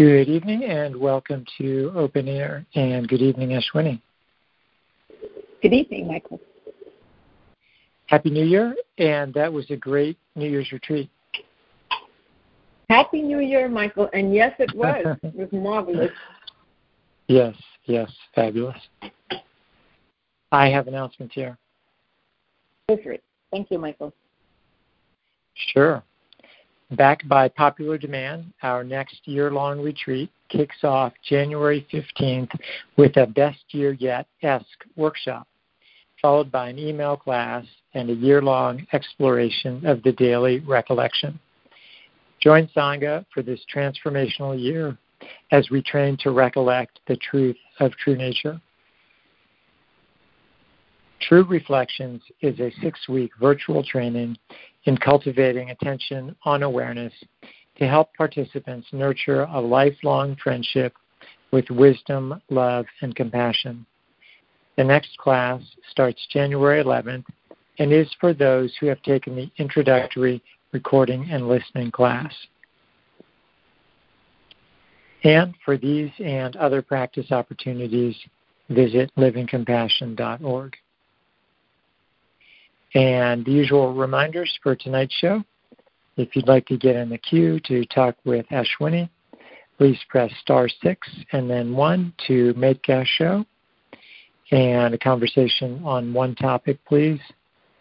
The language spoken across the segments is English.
Good evening and welcome to Open Air. And good evening, Ashwini. Good evening, Michael. Happy New Year, and that was a great New Year's retreat. Happy New Year, Michael. And yes, it was. it was marvelous. Yes, yes, fabulous. I have announcements here. Go for it. Thank you, Michael. Sure. Backed by popular demand, our next year long retreat kicks off January 15th with a Best Year Yet esque workshop, followed by an email class and a year long exploration of the daily recollection. Join Sangha for this transformational year as we train to recollect the truth of true nature. True Reflections is a six week virtual training in cultivating attention on awareness to help participants nurture a lifelong friendship with wisdom, love, and compassion. The next class starts January 11th and is for those who have taken the introductory recording and listening class. And for these and other practice opportunities, visit livingcompassion.org. And the usual reminders for tonight's show. If you'd like to get in the queue to talk with Ashwini, please press star six and then one to make a show. And a conversation on one topic, please.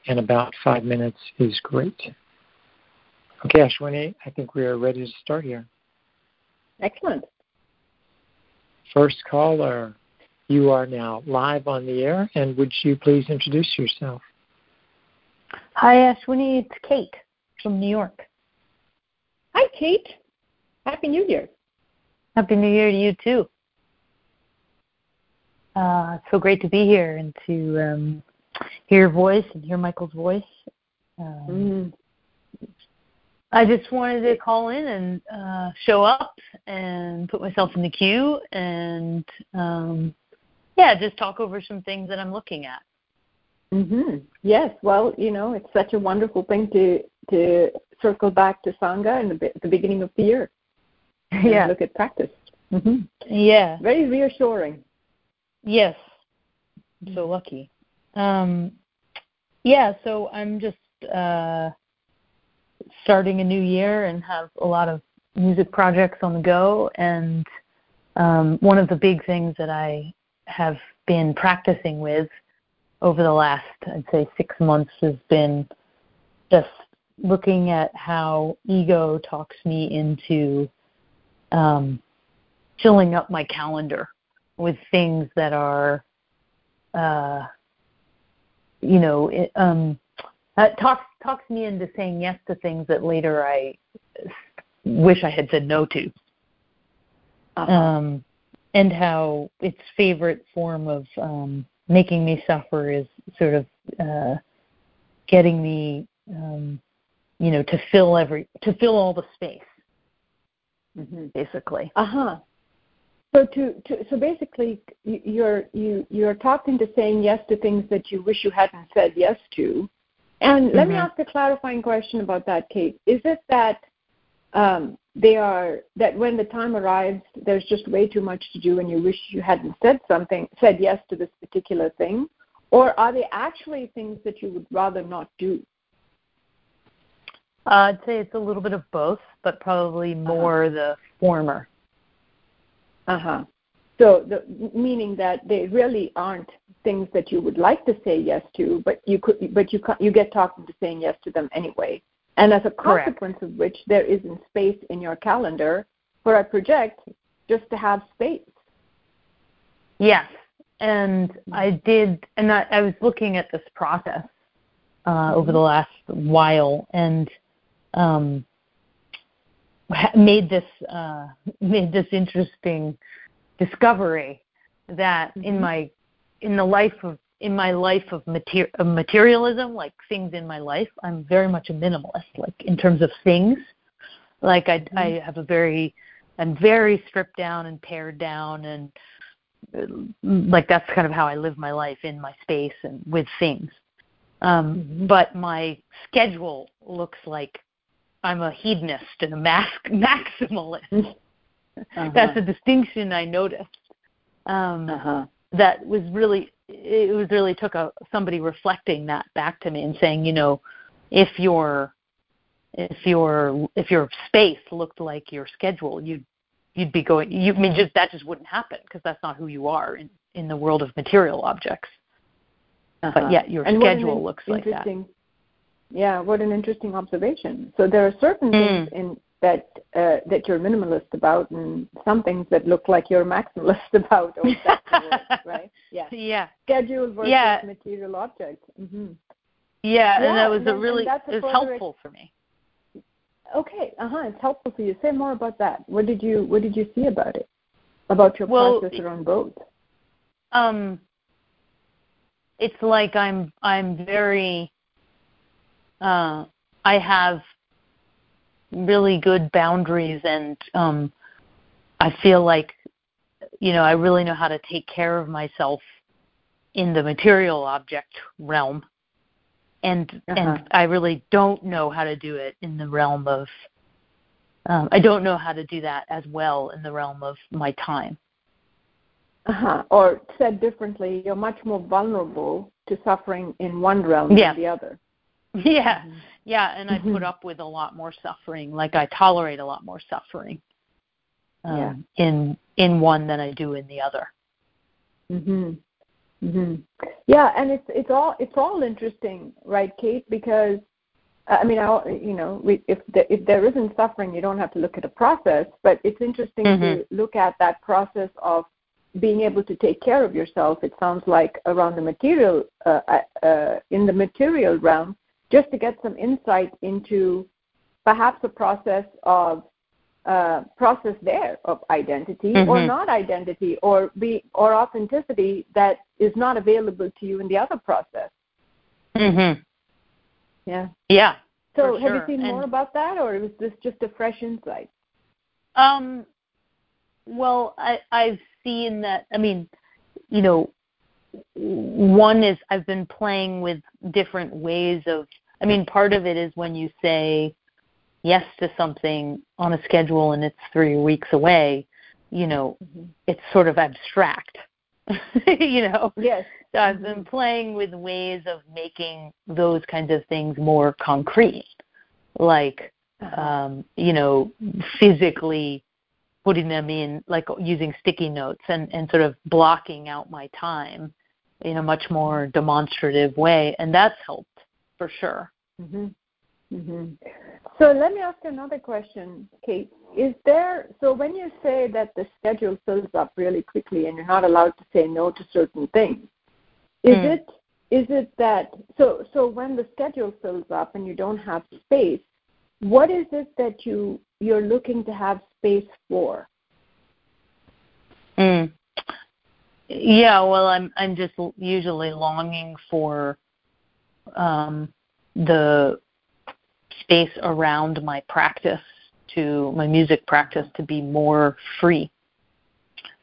And about five minutes is great. Okay, Ashwini, I think we are ready to start here. Excellent. First caller, you are now live on the air, and would you please introduce yourself? Hi, Ashwini. It's Kate from New York. Hi, Kate. Happy New Year. Happy New Year to you too. Uh, so great to be here and to um, hear your voice and hear Michael's voice. Um, mm. I just wanted to call in and uh, show up and put myself in the queue and um, yeah, just talk over some things that I'm looking at. Mhm. Yes. Well, you know, it's such a wonderful thing to to circle back to sangha in the, the beginning of the year. Yeah. look at practice. Mhm. Yeah. Very reassuring. Yes. I'm so lucky. Um, yeah. So I'm just uh, starting a new year and have a lot of music projects on the go. And um, one of the big things that I have been practicing with over the last, I'd say, six months has been just looking at how ego talks me into um, filling up my calendar with things that are, uh, you know, it, um, that talks talks me into saying yes to things that later I wish I had said no to. Uh-huh. Um, and how its favorite form of um, making me suffer is sort of uh, getting me, um, you know, to fill every to fill all the space, mm-hmm. basically. Uh huh. So to, to so basically, you're you you're talking to saying yes to things that you wish you hadn't said yes to. And mm-hmm. let me mm-hmm. ask a clarifying question about that, Kate. Is it that um, they are that when the time arrives, there's just way too much to do, and you wish you hadn't said something, said yes to this particular thing, or are they actually things that you would rather not do? Uh, I'd say it's a little bit of both, but probably uh-huh. more uh-huh. the former. Uh huh. So, the, meaning that they really aren't things that you would like to say yes to, but you could, but you you get talked into saying yes to them anyway. And as a consequence Correct. of which, there isn't space in your calendar for a project just to have space. Yes. And I did, and I, I was looking at this process uh, mm-hmm. over the last while and um, made this uh, made this interesting discovery that mm-hmm. in my in the life of in my life of, mater- of materialism, like things in my life, I'm very much a minimalist, like in terms of things. Like I, mm-hmm. I have a very, I'm very stripped down and pared down, and uh, like that's kind of how I live my life in my space and with things. Um, mm-hmm. But my schedule looks like I'm a hedonist and a max- maximalist. uh-huh. that's a distinction I noticed. Um, uh-huh. That was really it was really took a somebody reflecting that back to me and saying, you know, if your if your if your space looked like your schedule, you'd you'd be going. You I mean just that just wouldn't happen because that's not who you are in in the world of material objects. Uh-huh. But yet your and schedule looks like that. Yeah, what an interesting observation. So there are certain mm. things in that uh, that you're minimalist about, and some things that look like you're maximalist about. Or word, right? Yeah. Yeah. Schedule versus yeah. material objects. Mm-hmm. Yeah, yeah, and that was and a really it was helpful for me. Okay, uh huh. It's helpful for you. Say more about that. What did you What did you see about it? About your well, process around both? Um, it's like I'm I'm very. Uh, I have really good boundaries, and um, I feel like, you know, I really know how to take care of myself in the material object realm and uh-huh. and I really don't know how to do it in the realm of um, I don't know how to do that as well in the realm of my time. Uh-huh. Or said differently, you're much more vulnerable to suffering in one realm yeah. than the other. Yeah, mm-hmm. Yeah, and I put mm-hmm. up with a lot more suffering. Like I tolerate a lot more suffering um, yeah. in in one than I do in the other. Mhm. Mm-hmm. Yeah, and it's it's all it's all interesting, right, Kate? Because I mean, I, you know, we, if the, if there isn't suffering, you don't have to look at a process. But it's interesting mm-hmm. to look at that process of being able to take care of yourself. It sounds like around the material, uh, uh, uh in the material realm, just to get some insight into perhaps a process of uh, process there of identity mm-hmm. or not identity or be or authenticity that is not available to you in the other process. Mhm. Yeah. Yeah. So have sure. you seen and, more about that or is this just a fresh insight? Um well, I I've seen that I mean, you know, one is I've been playing with different ways of I mean, part of it is when you say yes to something on a schedule and it's three weeks away, you know, mm-hmm. it's sort of abstract. you know? Yes. So I've been mm-hmm. playing with ways of making those kinds of things more concrete. Like uh-huh. um, you know, physically putting them in like using sticky notes and, and sort of blocking out my time in a much more demonstrative way and that's helped for sure. Mm-hmm. Mm-hmm. So let me ask another question, Kate. Is there so when you say that the schedule fills up really quickly and you're not allowed to say no to certain things, is mm. it is it that so so when the schedule fills up and you don't have space, what is it that you you're looking to have space for? Mm. Yeah, well, I'm I'm just usually longing for um, the space around my practice to my music practice to be more free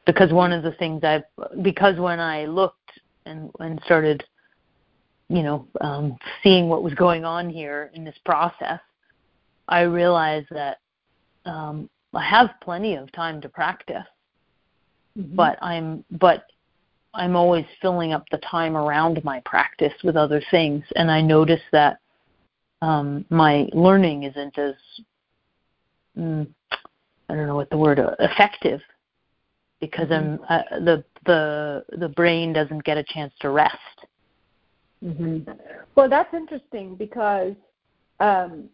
because one of the things i because when i looked and and started you know um seeing what was going on here in this process i realized that um i have plenty of time to practice mm-hmm. but i'm but i'm always filling up the time around my practice with other things and i notice that um, my learning isn't as mm, I don't know what the word uh, effective because mm-hmm. I'm uh, the the the brain doesn't get a chance to rest. Mm-hmm. Well, that's interesting because um,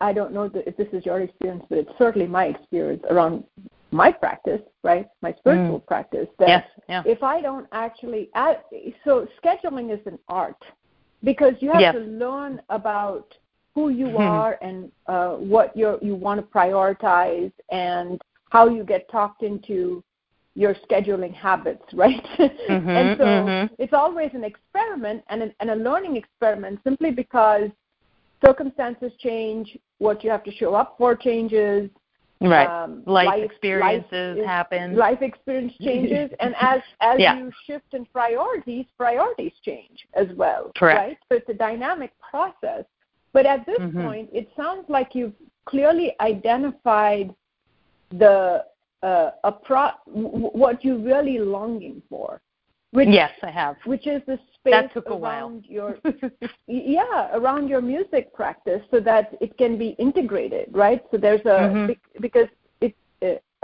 I don't know if this is your experience, but it's certainly my experience around my practice, right? My spiritual mm. practice. That yes, yeah. if I don't actually, add, so scheduling is an art because you have yes. to learn about who you mm-hmm. are and uh, what you you want to prioritize and how you get talked into your scheduling habits, right? Mm-hmm, and so mm-hmm. it's always an experiment and, an, and a learning experiment simply because circumstances change, what you have to show up for changes. Right. Um, life, life, experiences life happen. Life experience changes, and as as yeah. you shift in priorities, priorities change as well. Correct. Right. So it's a dynamic process. But at this mm-hmm. point, it sounds like you've clearly identified the uh, a pro what you're really longing for. Which, yes, I have. Which is the space that took a while. your yeah around your music practice, so that it can be integrated, right? So there's a mm-hmm. because it,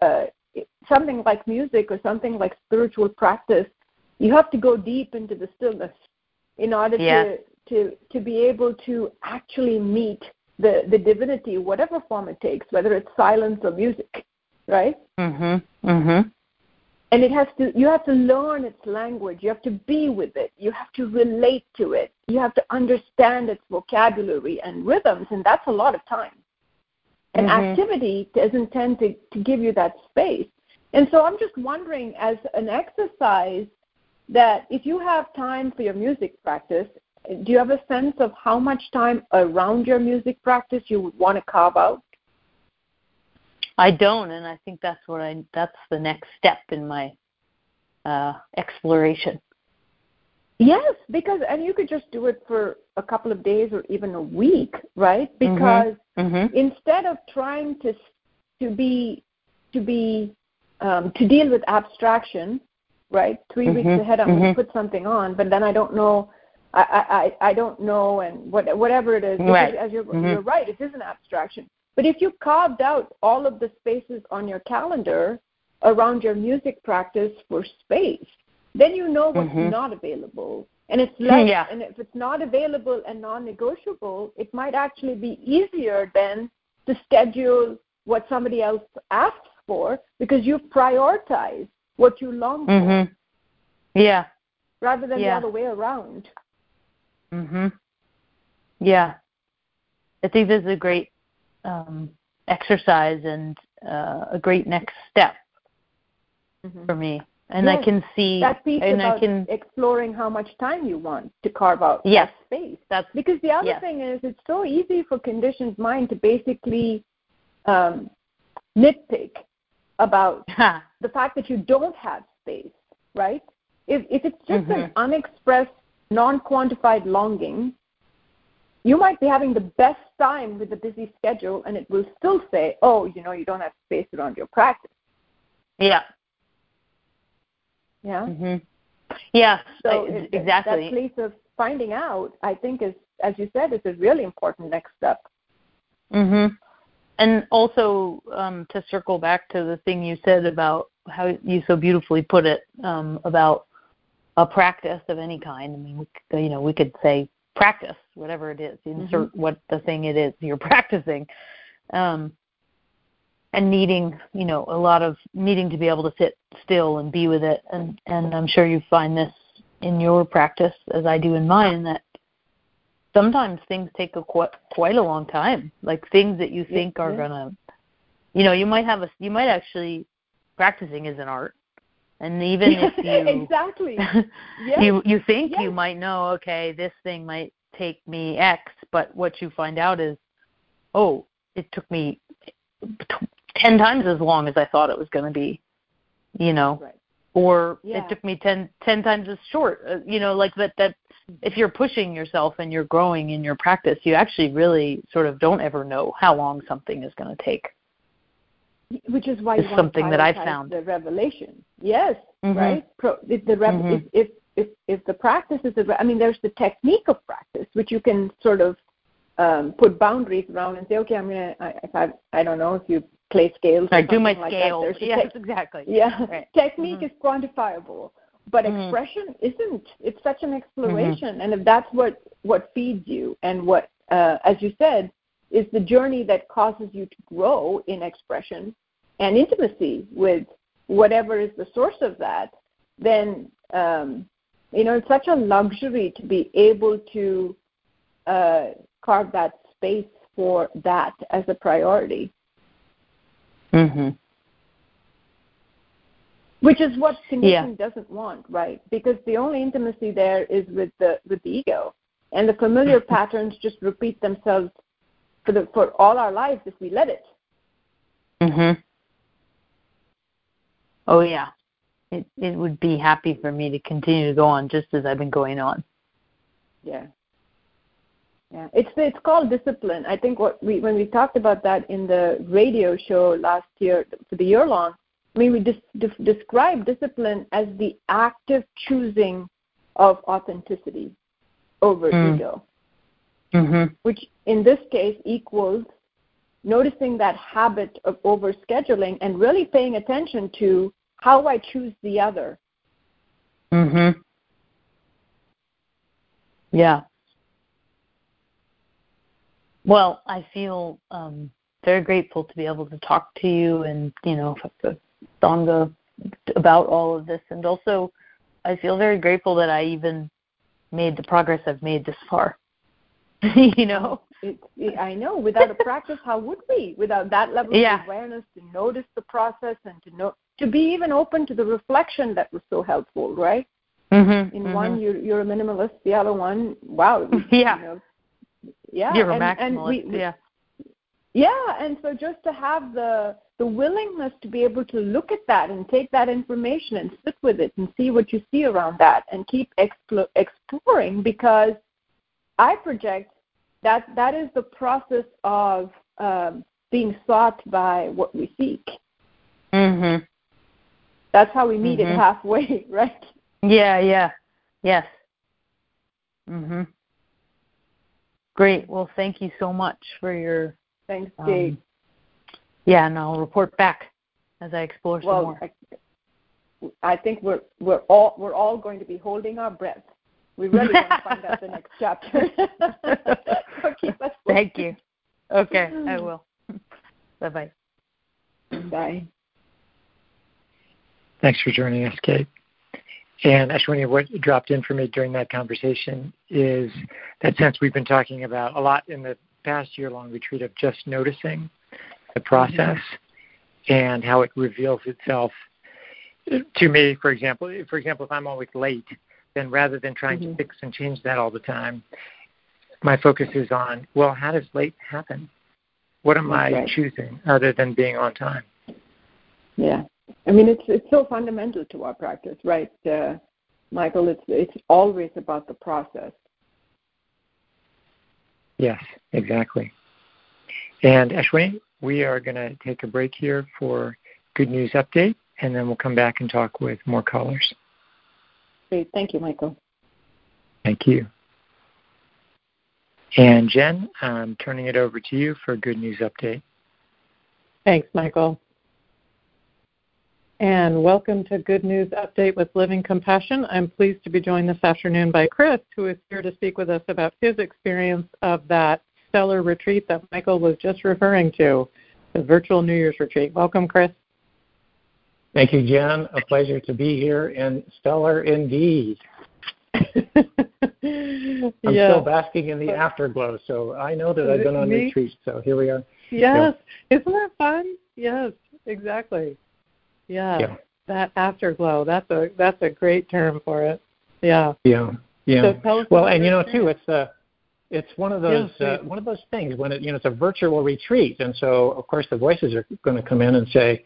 uh, it, something like music or something like spiritual practice, you have to go deep into the stillness in order yes. to to to be able to actually meet the the divinity, whatever form it takes, whether it's silence or music, right? Mhm. Mhm. And it has to you have to learn its language. You have to be with it. You have to relate to it. You have to understand its vocabulary and rhythms, and that's a lot of time. And mm-hmm. activity doesn't tend to, to give you that space. And so I'm just wondering, as an exercise, that if you have time for your music practice do you have a sense of how much time around your music practice you would want to carve out? I don't, and I think that's what I that's the next step in my uh, exploration. Yes, because and you could just do it for a couple of days or even a week, right? Mm-hmm. Because mm-hmm. instead of trying to to be to be um, to deal with abstraction, right? 3 mm-hmm. weeks ahead, I'm mm-hmm. going to put something on, but then I don't know I, I, I don't know, and what, whatever it is, right. as you're, mm-hmm. you're right, it is an abstraction. But if you carved out all of the spaces on your calendar around your music practice for space, then you know what's mm-hmm. not available. And it's less, yeah. and if it's not available and non-negotiable, it might actually be easier then to schedule what somebody else asks for because you've prioritized what you long mm-hmm. for. Yeah. Rather than yeah. the other way around. Mhm. Yeah. I think this is a great um, exercise and uh, a great next step mm-hmm. for me. And yes, I can see that piece and about I can exploring how much time you want to carve out yes, that space. That's because the other yes. thing is it's so easy for conditioned mind to basically um, nitpick about the fact that you don't have space, right? If if it's just mm-hmm. an unexpressed non quantified longing, you might be having the best time with a busy schedule and it will still say, oh, you know, you don't have space around your practice. Yeah. Yeah. Mm-hmm. Yeah, so it, exactly. That place of finding out, I think, is, as you said, is a really important next step. Mhm. And also um, to circle back to the thing you said about how you so beautifully put it um, about a practice of any kind. I mean, we, you know, we could say practice, whatever it is, insert mm-hmm. what the thing it is you're practicing, um, and needing, you know, a lot of needing to be able to sit still and be with it. And and I'm sure you find this in your practice as I do in mine that sometimes things take a quite quite a long time. Like things that you think yeah, are yeah. gonna, you know, you might have a you might actually practicing is an art and even if you exactly yes. you you think yes. you might know okay this thing might take me x but what you find out is oh it took me t- 10 times as long as i thought it was going to be you know right. or yeah. it took me 10 10 times as short uh, you know like that that if you're pushing yourself and you're growing in your practice you actually really sort of don't ever know how long something is going to take which is why you something that I found the revelation. Yes, mm-hmm. right. Pro, if the rev, mm-hmm. if, if if if the practice is, I mean, there's the technique of practice, which you can sort of um, put boundaries around and say, okay, I'm gonna, I, if I, I don't know if you play scales. I do my like scales. Yes, te- exactly. Yeah, right. technique mm-hmm. is quantifiable, but mm-hmm. expression isn't. It's such an Mm-hmm. exploration, and if that's what what feeds you, and what, uh, as you said, is the journey that causes you to grow in expression and intimacy with whatever is the source of that, then um, you know it's such a luxury to be able to uh, carve that space for that as a priority. Mm-hmm. Which is what conditioning yeah. doesn't want, right? Because the only intimacy there is with the with the ego, and the familiar patterns just repeat themselves for the for all our lives if we let it. Mhm. Oh yeah. It it would be happy for me to continue to go on just as I've been going on. Yeah. Yeah. It's it's called discipline. I think what we when we talked about that in the radio show last year for the year long, I mean, we dis- describe discipline as the active choosing of authenticity over mm. ego, mm-hmm. which in this case equals noticing that habit of overscheduling and really paying attention to how I choose the other. Mhm. Yeah. Well, I feel um, very grateful to be able to talk to you and you know Sangha about all of this, and also I feel very grateful that I even made the progress I've made this far. you know, it, it, I know. Without a practice, how would we? Without that level yeah. of awareness to notice the process and to know to be even open to the reflection that was so helpful, right? Mm-hmm, In mm-hmm. one, you're, you're a minimalist. The other one, wow. Yeah. You know, yeah. You're and, a maximalist. And we, yeah. Yeah, and so just to have the the willingness to be able to look at that and take that information and sit with it and see what you see around that and keep explo- exploring because I project that that is the process of um, being sought by what we seek. Mhm. That's how we meet mm-hmm. it halfway, right? Yeah, yeah. Yes. Mhm. Great. Well, thank you so much for your Thanks, Kate. Um, yeah, and I'll report back as I explore well, some more. I, I think we're we're all we're all going to be holding our breath. We really want to find out the next chapter. so keep us Thank you. Okay, I will. bye bye. Bye. Thanks for joining us, Kate. And Ashwini, what dropped in for me during that conversation is that sense we've been talking about a lot in the past year long retreat of just noticing the process mm-hmm. and how it reveals itself to me, for example. For example, if I'm always late, then rather than trying mm-hmm. to fix and change that all the time, my focus is on, well, how does late happen? What am That's I right. choosing other than being on time? Yeah. I mean, it's it's so fundamental to our practice, right, uh, Michael? It's it's always about the process. Yes, exactly. And Ashwin, we are going to take a break here for good news update, and then we'll come back and talk with more callers. Great, thank you, Michael. Thank you. And Jen, I'm turning it over to you for a good news update. Thanks, Michael and welcome to Good News Update with Living Compassion. I'm pleased to be joined this afternoon by Chris, who is here to speak with us about his experience of that stellar retreat that Michael was just referring to, the virtual New Year's retreat. Welcome, Chris. Thank you, Jen. A pleasure to be here, and stellar indeed. I'm still basking in the afterglow, so I know that I've been on Me? retreat. So here we are. Yes, yeah. isn't that fun? Yes, exactly. Yeah. yeah. That afterglow. That's a that's a great term for it. Yeah. Yeah. Yeah. So well, and you know too, it's uh it's one of those yeah, uh, one of those things when it you know it's a virtual retreat, and so of course the voices are going to come in and say,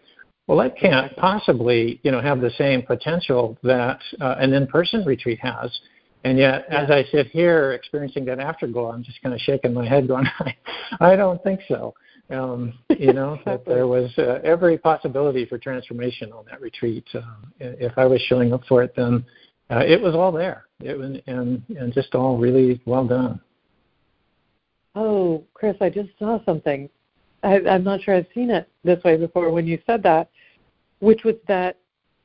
well, that can't possibly you know have the same potential that uh, an in-person retreat has. And yet, yeah. as I sit here experiencing that afterglow, I'm just kind of shaking my head, going, I, I don't think so. Um, you know that there was uh, every possibility for transformation on that retreat. Um, if I was showing up for it, then uh, it was all there. It was and and just all really well done. Oh, Chris, I just saw something. I, I'm not sure I've seen it this way before. When you said that, which was that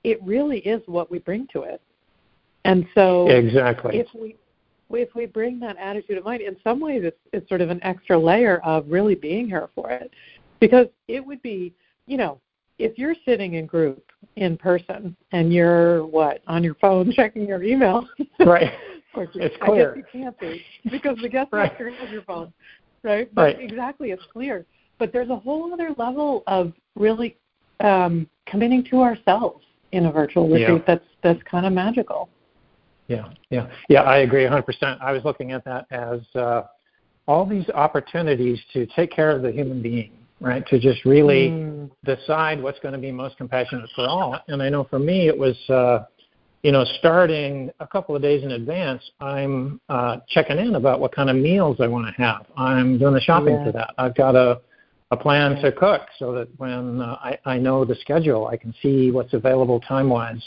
it really is what we bring to it. And so exactly if we if we bring that attitude of mind, in some ways it's, it's sort of an extra layer of really being here for it. Because it would be, you know, if you're sitting in group in person and you're what on your phone checking your email, right? or it's clear. I guess you can't be because the guest right. has your phone, right? But right. exactly, it's clear. But there's a whole other level of really um, committing to ourselves in a virtual retreat yeah. that's that's kind of magical. Yeah, yeah, yeah. I agree 100%. I was looking at that as uh, all these opportunities to take care of the human being, right? To just really mm. decide what's going to be most compassionate for all. And I know for me, it was, uh, you know, starting a couple of days in advance. I'm uh, checking in about what kind of meals I want to have. I'm doing the shopping yeah. for that. I've got a a plan to cook so that when uh, I, I know the schedule, I can see what's available time wise.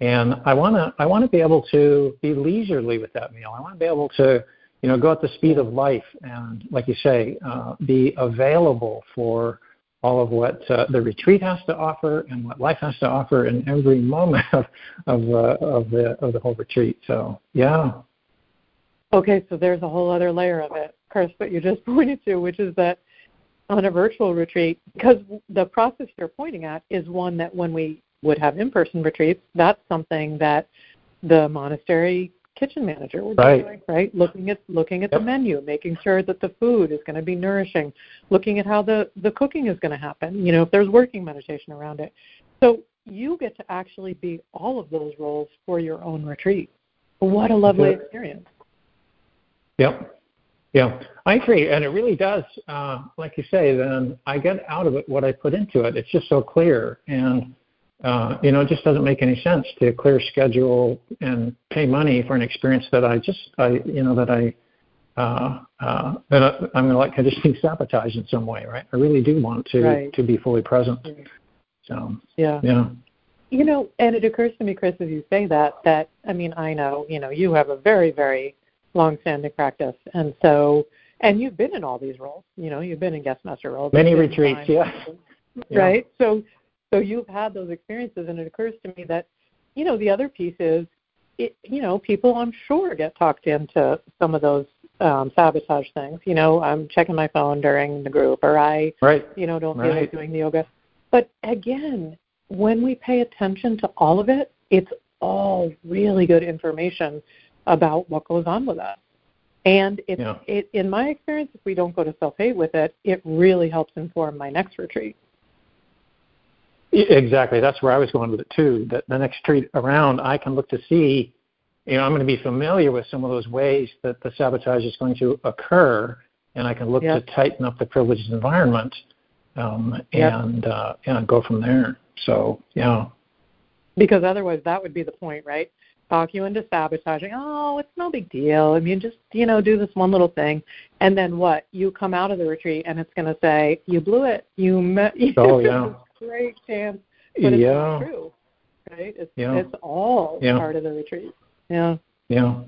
And I want to I want to be able to be leisurely with that meal. I want to be able to you know go at the speed of life and like you say uh, be available for all of what uh, the retreat has to offer and what life has to offer in every moment of of, uh, of the of the whole retreat. So yeah. Okay, so there's a whole other layer of it, Chris, that you just pointed to, which is that on a virtual retreat, because the process you're pointing at is one that when we would have in-person retreats, that's something that the monastery kitchen manager would right. be doing, right? Looking at looking at yep. the menu, making sure that the food is going to be nourishing, looking at how the the cooking is going to happen. You know, if there's working meditation around it. So you get to actually be all of those roles for your own retreat. What a lovely experience. Yep. Yeah, I agree, and it really does. Uh, like you say, then I get out of it what I put into it. It's just so clear, and uh, you know, it just doesn't make any sense to clear schedule and pay money for an experience that I just, I, you know, that I, uh, uh, that I, I'm going to like I just sabotage in some way, right? I really do want to right. to be fully present. So yeah, yeah. You know, and it occurs to me, Chris, as you say that, that I mean, I know, you know, you have a very, very long-standing practice, and so, and you've been in all these roles. You know, you've been in guest master roles. Many retreats, yeah. Right. Yeah. So, so you've had those experiences, and it occurs to me that, you know, the other piece is, it, you know, people I'm sure get talked into some of those um, sabotage things. You know, I'm checking my phone during the group, or I, right. you know, don't right. feel like doing the yoga. But again, when we pay attention to all of it, it's all really good information about what goes on with us. And it, yeah. it, in my experience, if we don't go to self hate with it, it really helps inform my next retreat. Exactly. That's where I was going with it too. That the next retreat around, I can look to see, you know, I'm going to be familiar with some of those ways that the sabotage is going to occur, and I can look yep. to tighten up the privileged environment, um, yep. and uh, and go from there. So yeah. Because otherwise, that would be the point, right? Talk you into sabotaging. Oh, it's no big deal. I mean, just you know, do this one little thing, and then what? You come out of the retreat, and it's going to say you blew it. You met. You oh yeah. great chance, but it's yeah. not true, right? It's yeah. it's all yeah. part of the retreat. Yeah. Yeah.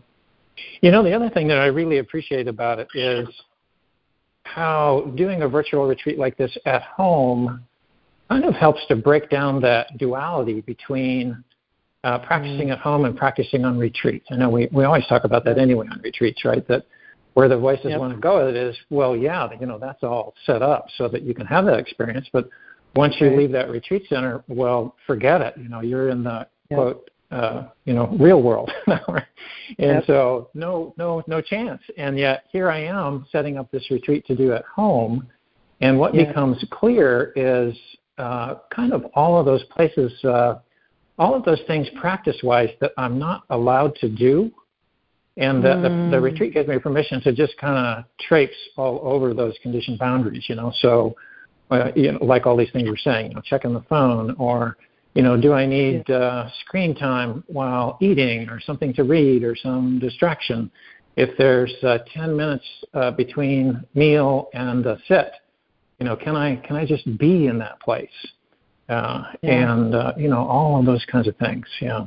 You know, the other thing that I really appreciate about it is how doing a virtual retreat like this at home kind of helps to break down that duality between uh, practicing mm. at home and practicing on retreats. I know we, we always talk about that anyway on retreats, right? That where the voices yep. want to go with it is, well, yeah, you know, that's all set up so that you can have that experience. But once you leave that retreat center, well, forget it. You know, you're in the yep. quote, uh, you know, real world? And yep. so no, no, no chance. And yet here I am setting up this retreat to do at home. And what becomes clear is uh, kind of all of those places uh, all of those things practice wise that I'm not allowed to do. And the, mm. the, the mm. retreat gives me permission to just kind of traipse all over those conditioned boundaries, you know. So, uh, you know, like all these things you're saying, you know, checking the phone, or you know, do I need uh, screen time while eating, or something to read, or some distraction? If there's uh, 10 minutes uh, between meal and a sit, you know, can I can I just be in that place? Uh, yeah. and uh, you know all of those kinds of things. Yeah.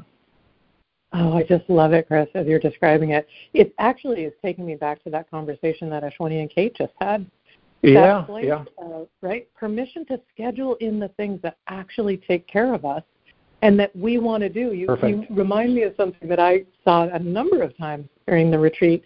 Oh, I just love it, Chris, as you're describing it. It actually is taking me back to that conversation that Ashwini and Kate just had. Yeah, place, yeah. Uh, right? Permission to schedule in the things that actually take care of us and that we want to do. You, you remind me of something that I saw a number of times during the retreat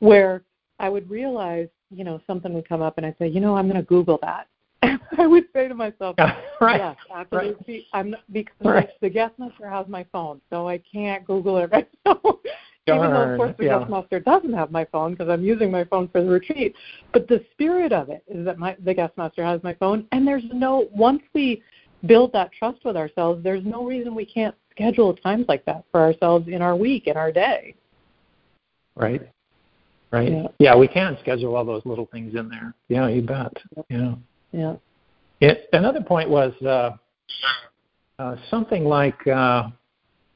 where I would realize, you know, something would come up and I'd say, you know, I'm going to Google that. I would say to myself, right. yes, absolutely. Right. I'm not, because right. the guest master has my phone, so I can't Google it right now. Even though, of course, the yeah. guest master doesn't have my phone because I'm using my phone for the retreat. But the spirit of it is that my the guest master has my phone, and there's no once we build that trust with ourselves, there's no reason we can't schedule times like that for ourselves in our week, in our day. Right. Right. Yeah, yeah we can schedule all those little things in there. Yeah, you bet. Yeah. Yeah. It, another point was uh, uh, something like uh,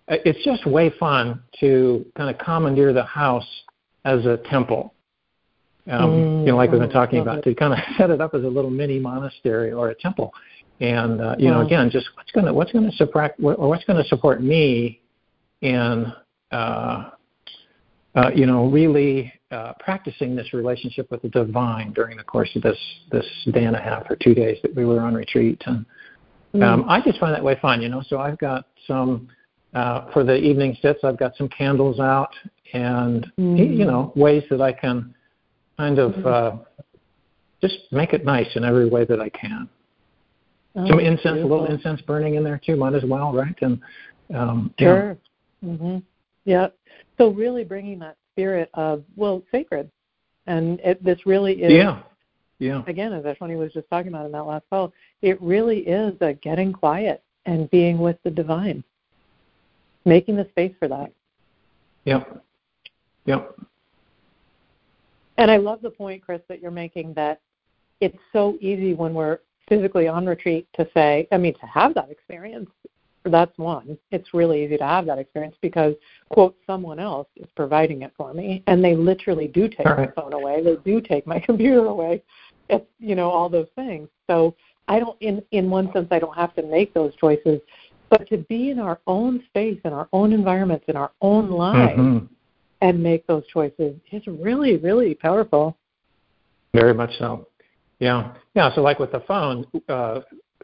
it's just way fun to kind of commandeer the house as a temple. um, mm, you know, like we've been talking about, it. to kind of set it up as a little mini monastery or a temple. And uh, you know, again, just what's going to what's going to support what's going to support me in uh, uh, you know really uh, practicing this relationship with the divine during the course of this this day and a half or two days that we were on retreat. And um, mm. I just find that way fun, you know. So I've got some uh, for the evening sits. I've got some candles out, and mm. you know ways that I can kind of mm-hmm. uh, just make it nice in every way that I can. Oh, Some incense, beautiful. a little incense burning in there too, might as well, right? And um, sure. Yeah. Mm-hmm. yeah. So really bringing that spirit of well, sacred, and it, this really is. Yeah. Yeah. Again, as Ashwini was just talking about in that last call, it really is a getting quiet and being with the divine, making the space for that. Yep. Yep. And I love the point, Chris, that you're making that it's so easy when we're physically on retreat to say, I mean, to have that experience. That's one. It's really easy to have that experience because, quote, someone else is providing it for me, and they literally do take right. my phone away. They do take my computer away. It's, you know, all those things. So I don't, in in one sense, I don't have to make those choices, but to be in our own space, in our own environments, in our own lives, mm-hmm and make those choices is really, really powerful. Very much so. Yeah. Yeah. So, like with the phone, uh,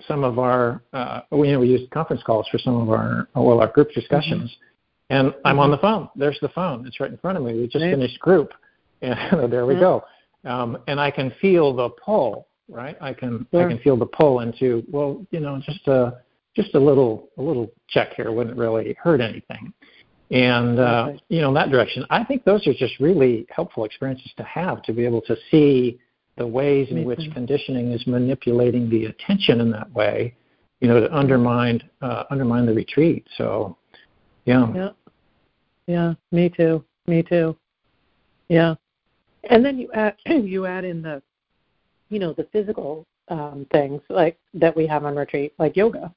some of our, uh, we, you know, we use conference calls for some of our, well, our group discussions. Mm-hmm. And I'm mm-hmm. on the phone. There's the phone. It's right in front of me. We just right. finished group. And there we yeah. go. Um, and I can feel the pull, right? I can I can feel the pull into well, you know, just a just a little a little check here wouldn't really hurt anything and uh, you know in that direction. I think those are just really helpful experiences to have to be able to see the ways in which conditioning is manipulating the attention in that way, you know, to undermine uh, undermine the retreat. So, yeah. Yeah. Yeah. Me too. Me too. Yeah. And then you add you add in the, you know, the physical um, things like that we have on retreat, like yoga,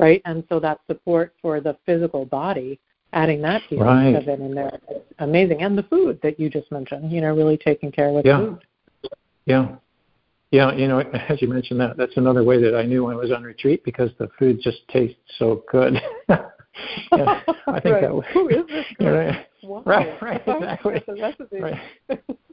right? And so that support for the physical body adding that piece right. of it in there is amazing. And the food that you just mentioned, you know, really taking care with yeah. food. Yeah. Yeah, you know, as you mentioned that, that's another way that I knew I was on retreat because the food just tastes so good. I think right. that was. Who is this guy? Right, wow. right, right, exactly. right.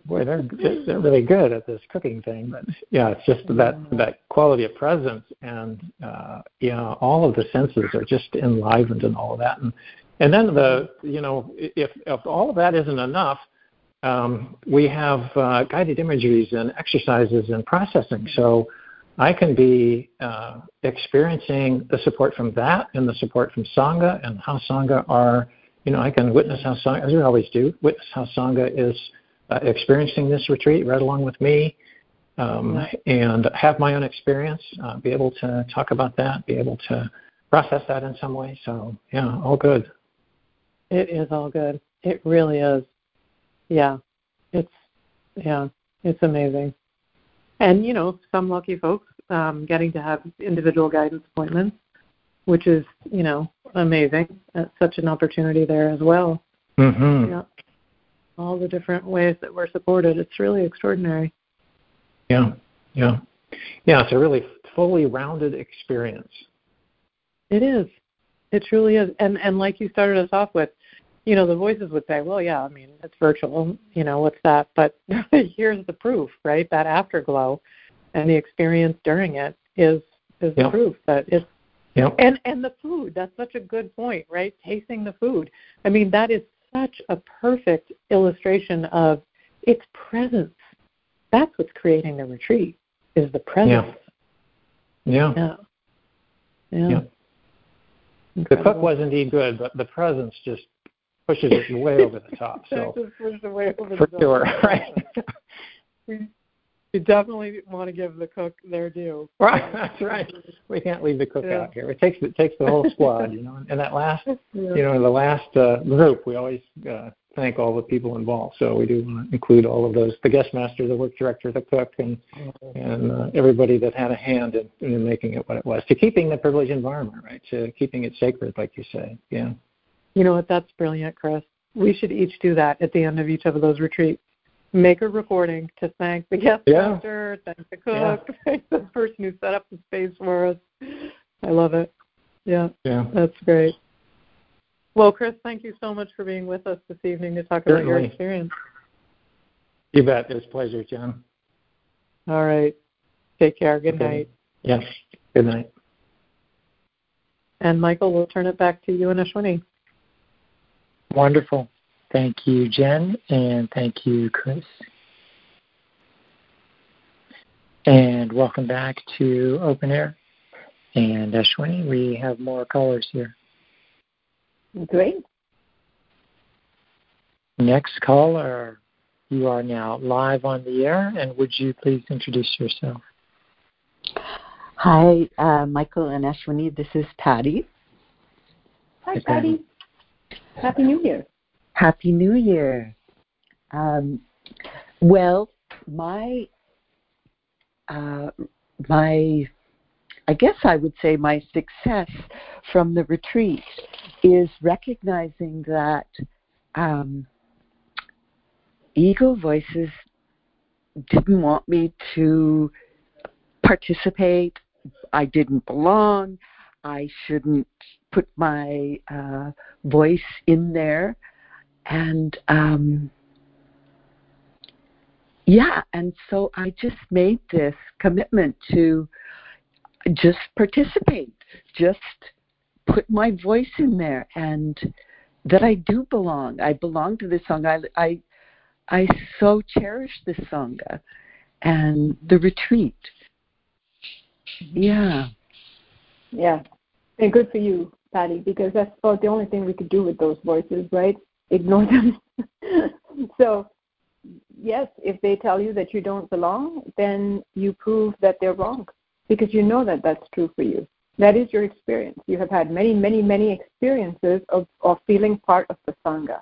Boy, they're they're really good at this cooking thing, but yeah, it's just that that quality of presence and uh, yeah, all of the senses are just enlivened and all of that, and and then the you know if if all of that isn't enough, um, we have uh, guided imageries and exercises and processing. So I can be uh, experiencing the support from that and the support from Sangha and how Sangha are, you know, I can witness how Sangha, as we always do, witness how Sangha is uh, experiencing this retreat right along with me um, and have my own experience, uh, be able to talk about that, be able to process that in some way. So, yeah, all good. It is all good. It really is. Yeah. It's yeah, it's amazing. And you know, some lucky folks um, getting to have individual guidance appointments, which is you know amazing. That's such an opportunity there as well. Mm-hmm. Yeah. All the different ways that we're supported. It's really extraordinary. Yeah. Yeah. Yeah. It's a really fully rounded experience. It is. It truly is. And and like you started us off with, you know, the voices would say, well, yeah, I mean, it's virtual, you know, what's that? But here's the proof, right? That afterglow and the experience during it is is yep. proof that it's yep. and and the food. That's such a good point, right? Tasting the food. I mean, that is such a perfect illustration of its presence. That's what's creating the retreat is the presence. Yeah. Yeah. Yeah. yeah. The cook was indeed good, but the presence just pushes it way over the top. So for the sure, right? we, we definitely want to give the cook their due. Right, that's right. We can't leave the cook yeah. out here. It takes it takes the whole squad, you know. And that last, yeah. you know, the last uh, group, we always uh, thank all the people involved. So we do want to include all of those: the guest master, the work director, the cook, and and uh, everybody that had a hand in, in making it what it was, to keeping the privileged environment, right? To keeping it sacred, like you say. Yeah. You know what? That's brilliant, Chris. We should each do that at the end of each of those retreats. make a recording to thank the guest yeah. master, thank the cook, yeah. thank the person who set up the space for us. I love it. Yeah. Yeah. That's great. Well, Chris, thank you so much for being with us this evening to talk Certainly. about your experience. You bet. It's a pleasure, Jen. All right. Take care. Good okay. night. Yes. Good night. And Michael, we'll turn it back to you and Ashwini. Wonderful. Thank you, Jen, and thank you, Chris. And welcome back to Open Air. And Ashwini, we have more callers here. Great. Next caller, you are now live on the air, and would you please introduce yourself? Hi, uh, Michael and Ashwini. This is Patty. Hi, Patty. Happy New Year. Happy New Year. Um, well, my uh, my I guess I would say my success from the retreat is recognizing that um, ego voices didn't want me to participate I didn't belong. I shouldn't put my uh, voice in there. And um, yeah, and so I just made this commitment to just participate, just put my voice in there, and that I do belong. I belong to this song. I I I so cherish this sangha and the retreat yeah. Yeah. And good for you, Patty, because that's about the only thing we could do with those voices, right? Ignore them. so, yes, if they tell you that you don't belong, then you prove that they're wrong because you know that that's true for you. That is your experience. You have had many, many, many experiences of, of feeling part of the Sangha.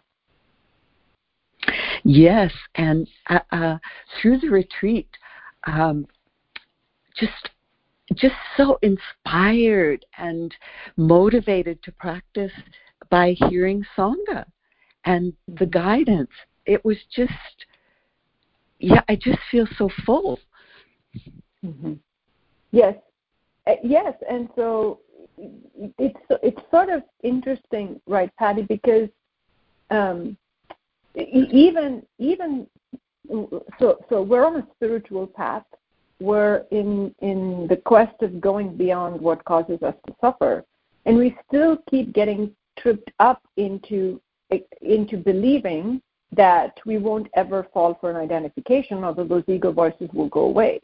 Yes, and uh, uh, through the retreat, um, just just so inspired and motivated to practice by hearing Sangha and the guidance. It was just, yeah, I just feel so full. Mm-hmm. Yes, uh, yes, and so it's it's sort of interesting, right, Patty? Because um, even even so, so we're on a spiritual path, we're in in the quest of going beyond what causes us to suffer. And we still keep getting tripped up into into believing that we won't ever fall for an identification although those ego voices will go away.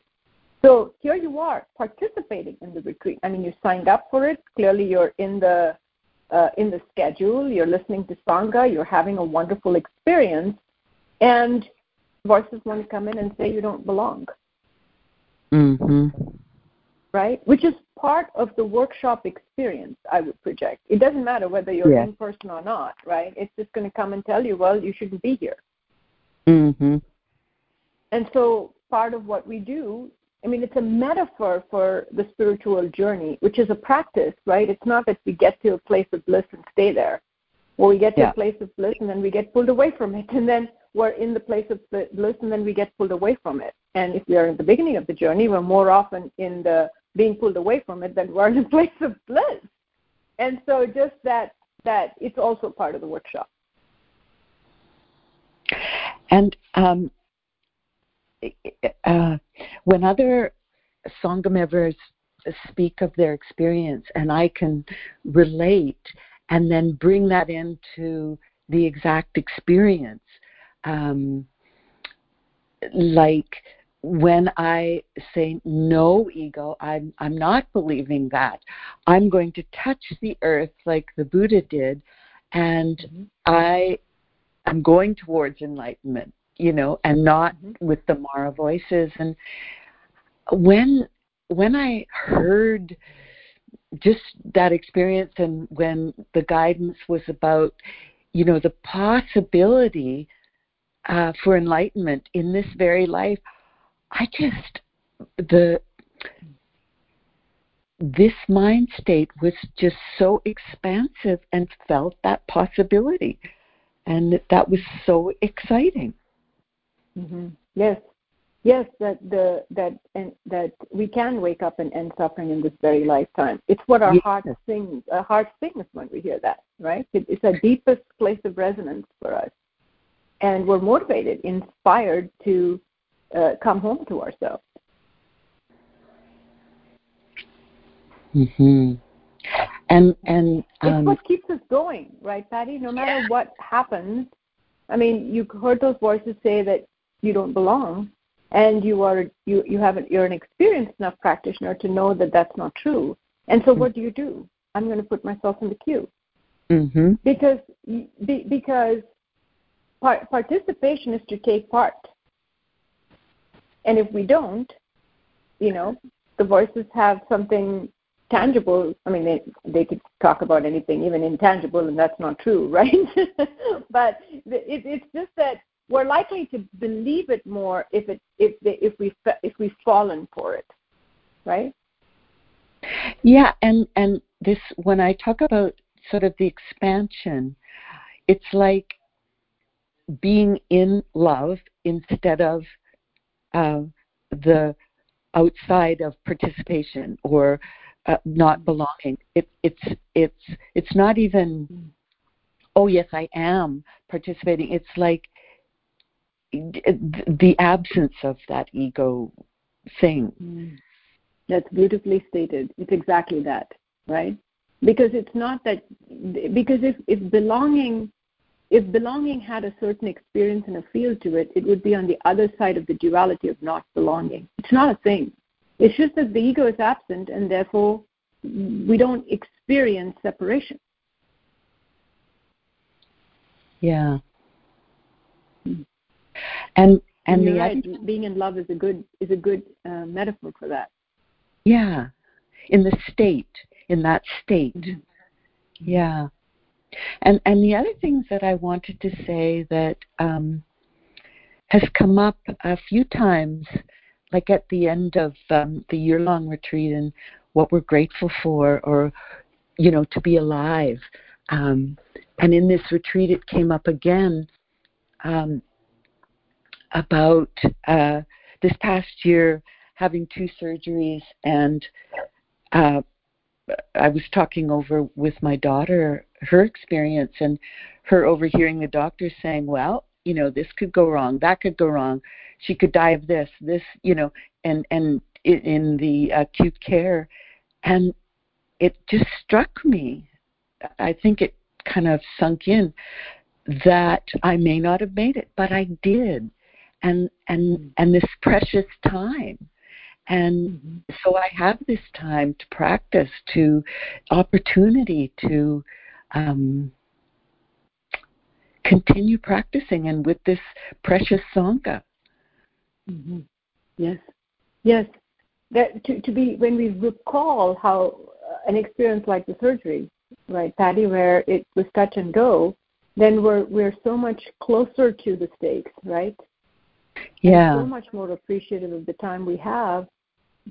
So here you are participating in the retreat. I mean you signed up for it. Clearly you're in the uh, in the schedule. You're listening to sangha. You're having a wonderful experience. And voices want to come in and say you don't belong Mm-hmm. Right? Which is part of the workshop experience, I would project. It doesn't matter whether you're yeah. in person or not, right? It's just going to come and tell you, well, you shouldn't be here. Mm-hmm. And so part of what we do, I mean, it's a metaphor for the spiritual journey, which is a practice, right? It's not that we get to a place of bliss and stay there. Well, we get to yeah. a place of bliss and then we get pulled away from it. And then we're in the place of bliss and then we get pulled away from it. And if we are in the beginning of the journey, we're more often in the being pulled away from it than we're in a place of bliss. And so just that that it's also part of the workshop. And um, uh, when other Sangha members speak of their experience, and I can relate and then bring that into the exact experience, um, like when I say no ego, I'm I'm not believing that. I'm going to touch the earth like the Buddha did, and mm-hmm. I am going towards enlightenment, you know, and not mm-hmm. with the Mara voices. And when when I heard just that experience and when the guidance was about, you know, the possibility uh, for enlightenment in this very life, I just the this mind state was just so expansive and felt that possibility and that was so exciting Mm-hmm. Yes, yes, that the that and that we can wake up and end suffering in this very lifetime. It's what our yes. heart sings. Our heart sings when we hear that, right? It, it's a deepest place of resonance for us, and we're motivated, inspired to uh, come home to ourselves. Mm-hmm. And and um, it's what keeps us going, right, Patty? No matter what happens, I mean, you heard those voices say that you don't belong, and you are you you haven't you're an experienced enough practitioner to know that that's not true. And so, mm-hmm. what do you do? I'm going to put myself in the queue mm-hmm. because be, because part, participation is to take part, and if we don't, you know, the voices have something tangible. I mean, they they could talk about anything, even intangible, and that's not true, right? but it, it's just that we're likely to believe it more if it if they, if we if we've fallen for it, right? Yeah, and and this when I talk about sort of the expansion, it's like being in love instead of uh, the outside of participation or uh, not belonging. It, it's it's it's not even. Oh yes, I am participating. It's like the absence of that ego thing. Mm. That's beautifully stated. It's exactly that, right? Because it's not that because if, if belonging if belonging had a certain experience and a feel to it, it would be on the other side of the duality of not belonging. It's not a thing. It's just that the ego is absent and therefore we don't experience separation. Yeah. Mm. And and, the right. Being in love is a good is a good uh, metaphor for that. Yeah, in the state, in that state. Mm-hmm. Yeah, and and the other things that I wanted to say that um, has come up a few times, like at the end of um, the year long retreat, and what we're grateful for, or you know, to be alive. Um, and in this retreat, it came up again. Um, about uh, this past year having two surgeries, and uh, I was talking over with my daughter her experience and her overhearing the doctor saying, "Well, you know, this could go wrong, that could go wrong. She could die of this, this, you know," and and in the acute care, and it just struck me. I think it kind of sunk in that I may not have made it, but I did and and and this precious time and mm-hmm. so i have this time to practice to opportunity to um, continue practicing and with this precious sangha mm-hmm. yes yes that to, to be when we recall how uh, an experience like the surgery right patty where it was touch and go then we're we're so much closer to the stakes right yeah. so much more appreciative of the time we have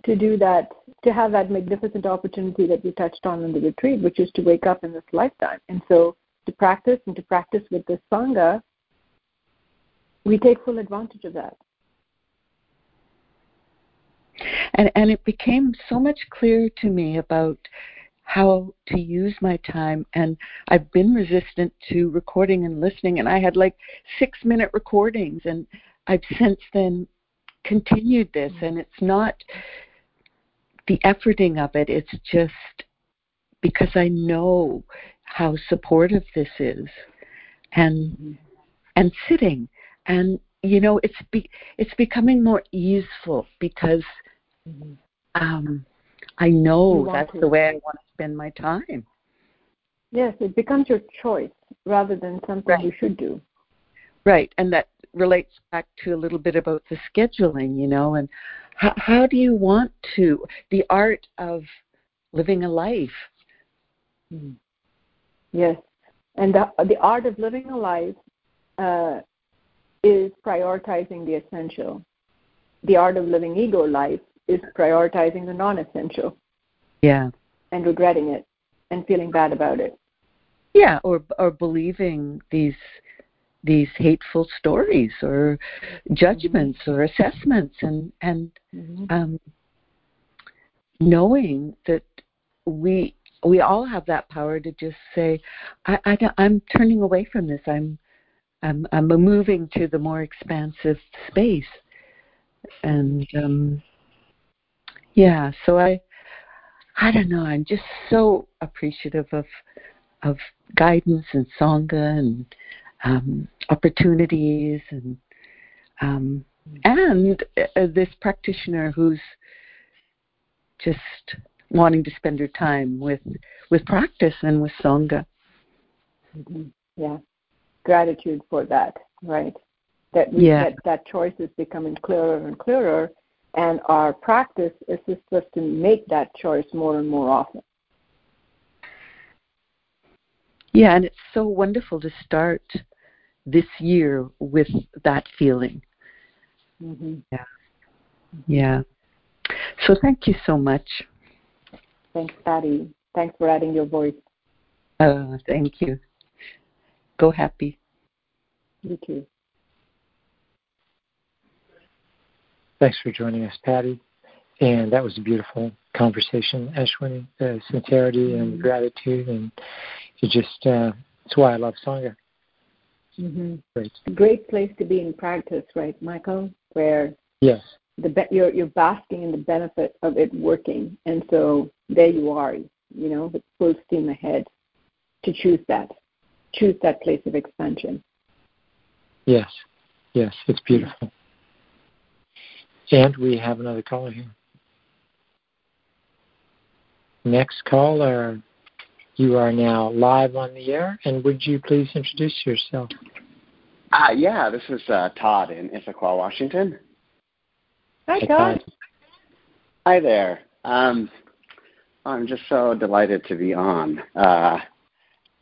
to do that, to have that magnificent opportunity that we touched on in the retreat, which is to wake up in this lifetime. And so to practice and to practice with the Sangha, we take full advantage of that. And, and it became so much clearer to me about how to use my time and I've been resistant to recording and listening and I had like 6 minute recordings and I've since then continued this, mm. and it's not the efforting of it, it's just because I know how supportive this is and mm-hmm. and sitting and you know it's be, it's becoming more useful because mm-hmm. um I know that's to. the way I want to spend my time. Yes, it becomes your choice rather than something right. you should do. Right, and that relates back to a little bit about the scheduling, you know, and how, how do you want to the art of living a life? Hmm. Yes, and the the art of living a life uh, is prioritizing the essential. The art of living ego life is prioritizing the non-essential. Yeah, and regretting it and feeling bad about it. Yeah, or or believing these these hateful stories or judgments or assessments and and mm-hmm. um, knowing that we we all have that power to just say I, I i'm turning away from this. I'm i'm i'm moving to the more expansive space. And um yeah so i i don't know. I'm just so appreciative of of guidance and sangha and um, opportunities and um, and uh, this practitioner who's just wanting to spend her time with with practice and with sangha. Mm-hmm. Yeah, gratitude for that, right? That we, yeah. that that choice is becoming clearer and clearer, and our practice assists us to make that choice more and more often. Yeah, and it's so wonderful to start this year with that feeling. Mm-hmm. Yeah. Yeah. So thank you so much. Thanks, Patty. Thanks for adding your voice. Uh, thank you. Go happy. You too. Thanks for joining us, Patty. And that was a beautiful conversation, Ashwini. Uh, sincerity and mm-hmm. gratitude, and you just uh, that's why I love Sangha. Mm-hmm. Great. Great place to be in practice, right, Michael? Where yes, the be- you're you're basking in the benefit of it working, and so there you are, you know, with full steam ahead to choose that, choose that place of expansion. Yes, yes, it's beautiful. And we have another caller here. Next caller, you are now live on the air, and would you please introduce yourself? Uh, yeah, this is uh, Todd in Issaquah, Washington. Hi, Todd. Hi there. Um, I'm just so delighted to be on. Uh,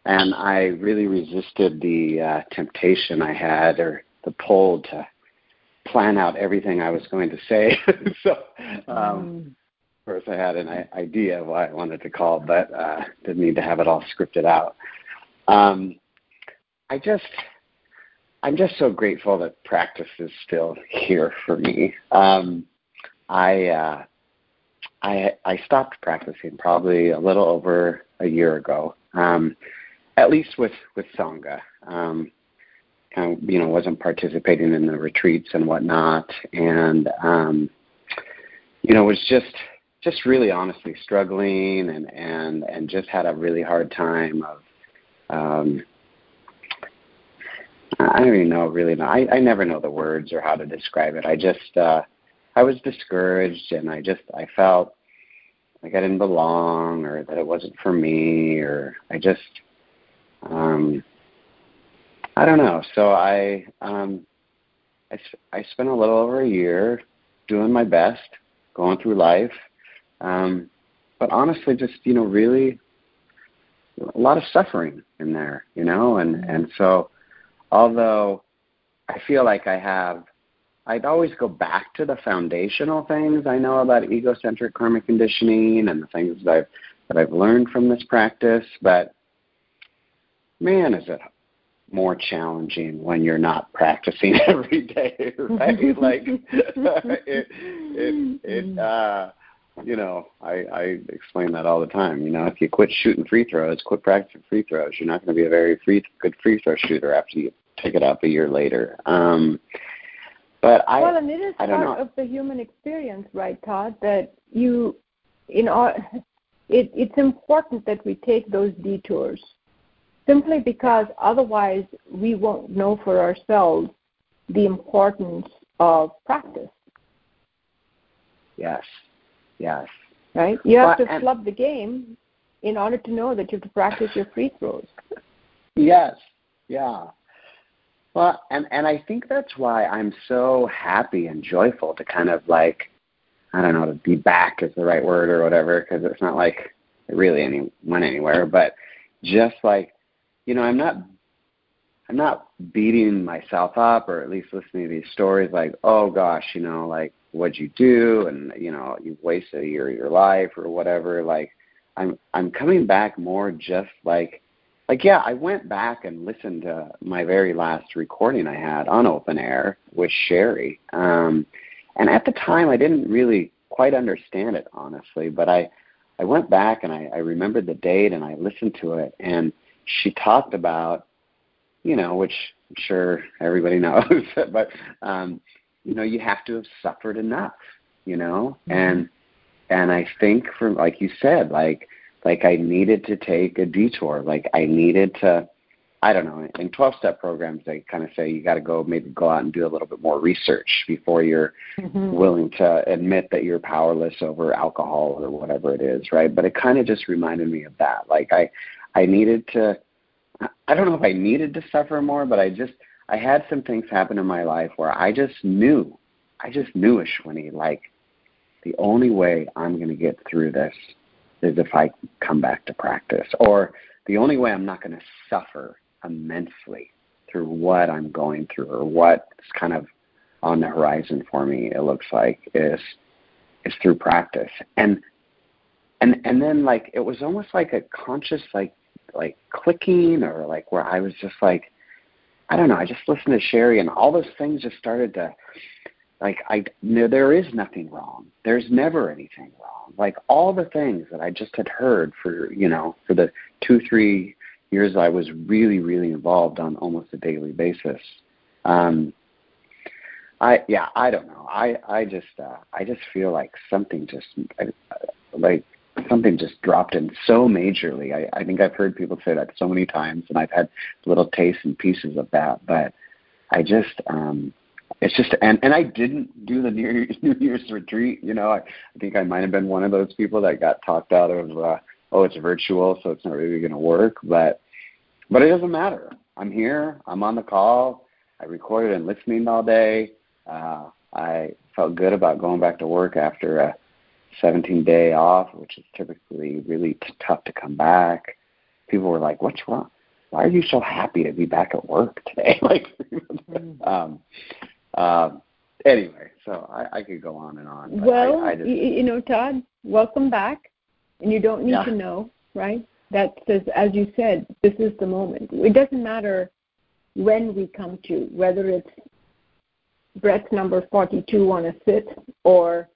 and I really resisted the uh, temptation I had or the pull to plan out everything I was going to say. so, um, of course, I had an idea of what I wanted to call, but uh, didn't need to have it all scripted out. Um, I just I'm just so grateful that practice is still here for me. Um, I, uh, I I stopped practicing probably a little over a year ago, um, at least with with sangha. Um, kind of, you know, wasn't participating in the retreats and whatnot, and um, you know, was just just really honestly struggling and and and just had a really hard time of um, I don't even know really. Know. I I never know the words or how to describe it. I just uh, I was discouraged and I just I felt like I didn't belong or that it wasn't for me or I just um I don't know. So I um I I spent a little over a year doing my best, going through life. Um but honestly just, you know, really a lot of suffering in there, you know, and and so although I feel like I have, I'd always go back to the foundational things I know about egocentric karmic conditioning and the things that I've that I've learned from this practice. But man, is it more challenging when you're not practicing every day, right? like it, it, it, uh, you know, I, I explain that all the time. You know, if you quit shooting free throws, quit practicing free throws, you're not going to be a very free, good free throw shooter after you pick it up a year later. Um, but I, well, and it is part know. of the human experience, right, Todd? That you, you know, it, it's important that we take those detours, simply because otherwise we won't know for ourselves the importance of practice. Yes, yes. Right? You have well, to flub the game in order to know that you have to practice your free throws. Yes, yeah. Well, and and I think that's why I'm so happy and joyful to kind of like I don't know to be back is the right word or whatever because it's not like it really any went anywhere, but just like you know I'm not I'm not beating myself up or at least listening to these stories like oh gosh you know like what'd you do? And you know you've wasted a year of your life or whatever. Like I'm I'm coming back more just like like yeah, I went back and listened to my very last recording I had on open air with Cheri. Um, and at the time, I didn't really quite understand it honestly, but I I went back and I, I remembered the date and I listened to it, and she talked about, you know, which I'm sure everybody knows, but um, you know, you have to have suffered enough, you know, mm-hmm. and and I think from like you said, like like I needed to take a detour, like I needed to I don't know. In 12 step programs, they kind of say you got to go maybe go out and do a little bit more research before you're mm-hmm. willing to admit that you're powerless over alcohol or whatever it is, right? But it kind of just reminded me of that. Like I, I needed to. I don't know if I needed to suffer more, but I just I had some things happen in my life where I just knew, I just knew Ashwini, like the only way I'm going to get through this is if I come back to practice, or the only way I'm not going to suffer immensely through what I'm going through or what's kind of on the horizon for me. It looks like is is through practice, and and and then like it was almost like a conscious like like clicking or like where I was just like I don't know. I just listened to Cheri and all those things just started to like I no, there is nothing wrong. There's never anything wrong. Like all the things that I just had heard for you know for the two three years I was really, really involved on almost a daily basis. Um, I yeah, I don't know. I I just uh, I just feel like something just like something just dropped in so majorly. I, I think I've heard people say that so many times, and I've had little tastes and pieces of that. But I just um, it's just and and I didn't do the New Year's, New Year's retreat. You know, I, I think I might have been one of those people that got talked out of. Uh, oh, it's virtual, so it's not really going to work. But but it doesn't matter. I'm here. I'm on the call. I recorded and listening all day. Uh, I felt good about going back to work after a 17 day off, which is typically really t- tough to come back. People were like, "What's wrong? Why are you so happy to be back at work today?" like, um, um, anyway, so I, I could go on and on. Well, I, I just, you know, Todd, welcome back, and you don't need yeah. to know, right? That says, as you said, this is the moment. It doesn't matter when we come to, whether it's breath number 42 on a sit or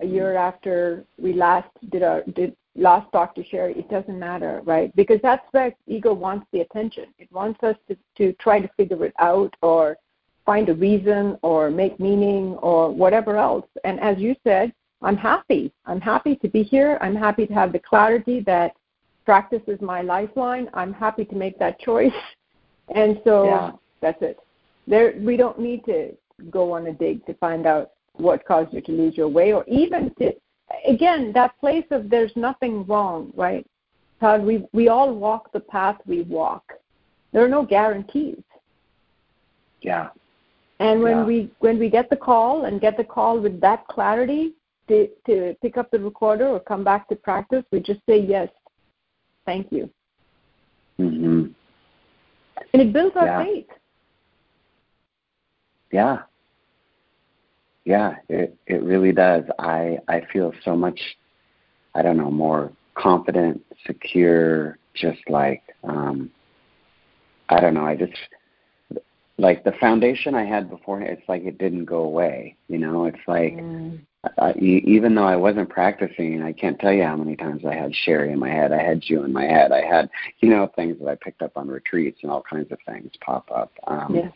a year after we last did our did last talk to Cheri, it doesn't matter, right? Because that's where ego wants the attention. It wants us to, to try to figure it out or find a reason or make meaning or whatever else. And as you said, I'm happy. I'm happy to be here. I'm happy to have the clarity that practice is my lifeline. I'm happy to make that choice. And so yeah. that's it. There we don't need to go on a dig to find out what caused you to lose your way or even to again that place of there's nothing wrong, right? Todd, we we all walk the path we walk. There are no guarantees. Yeah. And when yeah. we when we get the call and get the call with that clarity to to pick up the recorder or come back to practice, we just say yes, thank you. Mm-hmm. And it builds our yeah. faith. Yeah. Yeah, it it really does. I I feel so much I don't know, more confident, secure, just like um I don't know, I just like the foundation I had before it's like it didn't go away, you know? It's like mm. I, even though I wasn't practicing, I can't tell you how many times I had Cheri in my head. I had you in my head. I had, you know, things that I picked up on retreats and all kinds of things pop up. Um, yeah.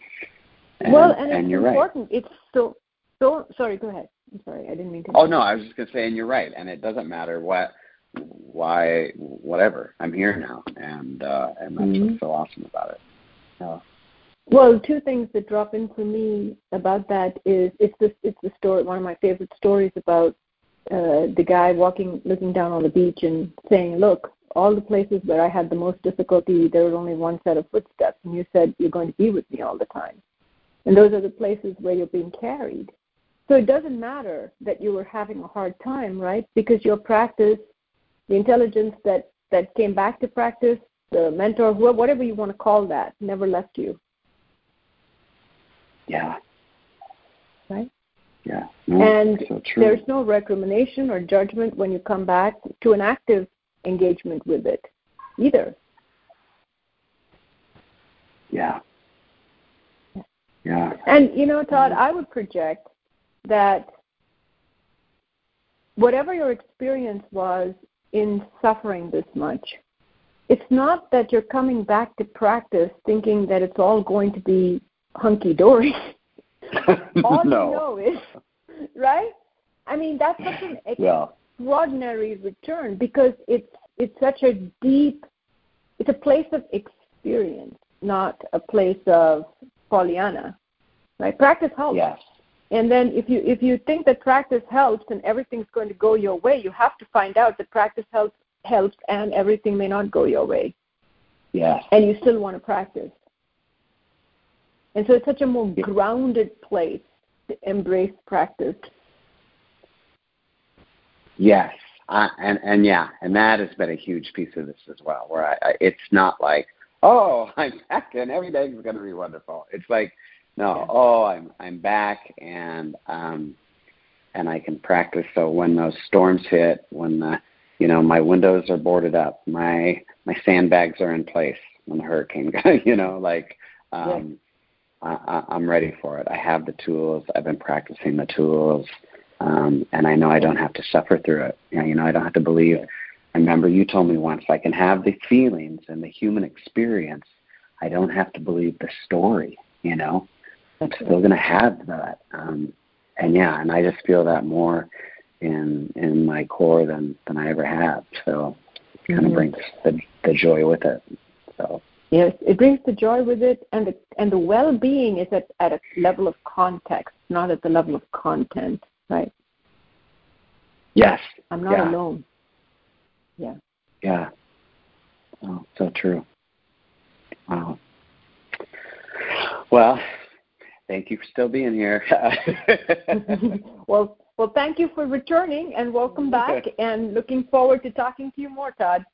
And, well, and, and it's you're important. Right. It's so so. Sorry, go ahead. I'm sorry, I didn't mean to. Oh no, I was just gonna say, and you're right. And it doesn't matter what, why, whatever. I'm here now, and uh, and that's mm-hmm. what's so awesome about it. Uh, well, two things that drop in for me about that is it's the it's the story one of my favorite stories about uh, the guy walking looking down on the beach and saying, "Look, all the places where I had the most difficulty, there was only one set of footsteps, and you said you're going to be with me all the time, and those are the places where you're being carried." So it doesn't matter that you were having a hard time, right? Because your practice, the intelligence that that came back to practice, the mentor, whatever you want to call that, never left you yeah. Right? Yeah. No, and mm, so there's no recrimination or judgment when you come back to an active engagement with it either. Yeah. Yeah. And you know, Todd, mm. I would project that whatever your experience was in suffering this much, it's not that you're coming back to practice thinking that it's all going to be hunky dory. all no. you know is, right? I mean, that's such an extraordinary yeah. return because it's it's such a deep, it's a place of experience, not a place of Pollyanna, right? Practice helps. Yes. And then if you if you think that practice helps and everything's going to go your way, you have to find out that practice helps helps and everything may not go your way. Yes. And you still want to practice. And so it's such a more grounded place to embrace practice. Yes. Uh, and and yeah, and that has been a huge piece of this as well. Where I, I it's not like, oh, I'm back and everything's going to be wonderful. It's like, no, oh, I'm I'm back and um, and I can practice. So when those storms hit, when the you know my windows are boarded up, my my sandbags are in place when the hurricane, you know, like um, yeah. I, I'm ready for it. I have the tools. I've been practicing the tools um, and I know I don't have to suffer through it. You know, you know, I don't have to believe. I remember you told me once I can have the feelings and the human experience. I don't have to believe the story. You know, I'm still going to have that. Um, and yeah, and I just feel that more in in my core than than I ever have. So it kind of mm-hmm. brings the the joy with it. So. Yes, it brings the joy with it, and the and the well-being is at at a level of context, not at the level of content. Right. Yes. I'm not yeah. alone. Yeah. Yeah. Oh, so true. Wow. Well, thank you for still being here. well, well, thank you for returning and welcome back. and looking forward to talking to you more, Todd.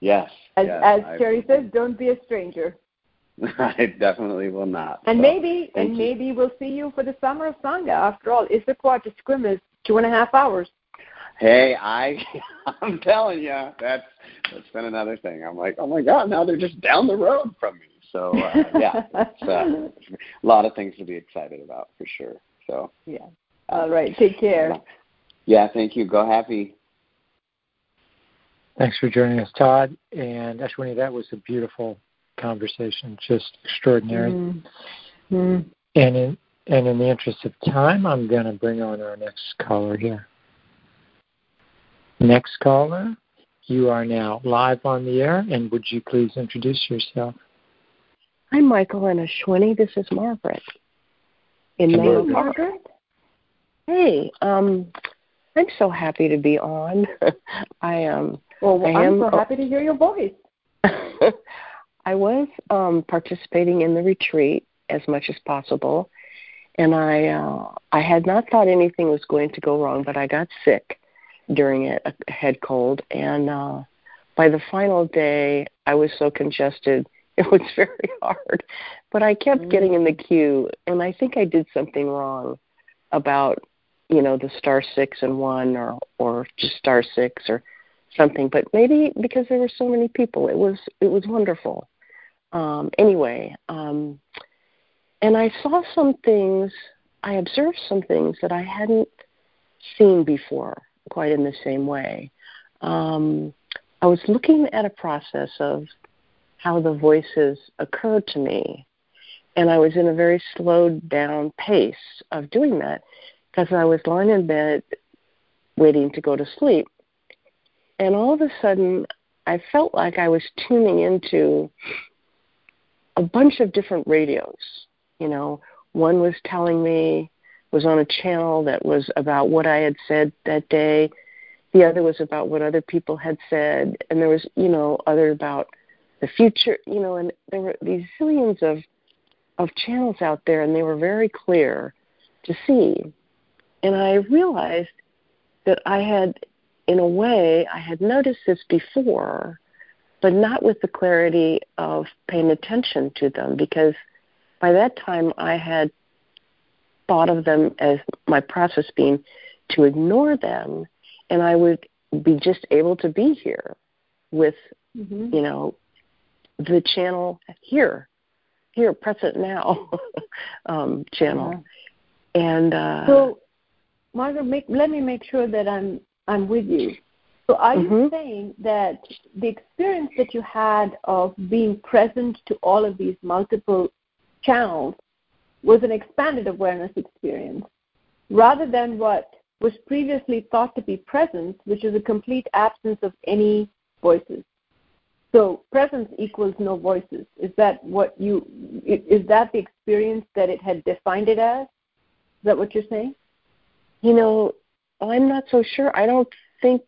Yes. As, yes, as Terry says, don't be a stranger. I definitely will not. And so, maybe and you. maybe we'll see you for the summer of Sangha. After all, Issaquah to Sequim is two and a half hours. Hey, I I'm telling you, that's that's been another thing. I'm like, oh my god, now they're just down the road from me. So uh, yeah, it's uh, a lot of things to be excited about for sure. So yeah. All right. Take care. Yeah. Thank you. Go happy. Thanks for joining us, Todd and Ashwini. That was a beautiful conversation, just extraordinary. Mm-hmm. And in and in the interest of time, I'm going to bring on our next caller here. Next caller, you are now live on the air, and would you please introduce yourself? Hi, Michael and Ashwini. This is Margaret in Hello, Margaret. Hey, um, I'm so happy to be on. I am. Um, well, I I'm am, so happy to hear your voice. I was um, participating in the retreat as much as possible, and I uh, I had not thought anything was going to go wrong, but I got sick during it, a head cold, and uh, by the final day, I was so congested it was very hard. But I kept mm. getting in the queue, and I think I did something wrong about you know the star six and one, or or just star six or something. But maybe because there were so many people, it was it was wonderful um, anyway, um, and I saw some things, I observed some things that I hadn't seen before quite in the same way. Um, I was looking at a process of how the voices occurred to me, and I was in a very slowed down pace of doing that because I was lying in bed waiting to go to sleep. And all of a sudden, I felt like I was tuning into a bunch of different radios. You know, one was telling me was on a channel that was about what I had said that day. The other was about what other people had said, and there was, you know, other about the future. You know, and there were these zillions of of channels out there, and they were very clear to see. And I realized that I had, in a way, I had noticed this before, but not with the clarity of paying attention to them because by that time I had thought of them as my process being to ignore them and I would be just able to be here with mm-hmm. you know the channel here here, present now um, channel. Uh-huh. And uh, so, Margaret, make, let me make sure that I'm I'm with you. So, are mm-hmm. you saying that the experience that you had of being present to all of these multiple channels was an expanded awareness experience, rather than what was previously thought to be presence, which is a complete absence of any voices? So presence equals no voices. Is that what you is that the experience that it had defined it as? Is that what you're saying? You know, I'm not so sure. I don't think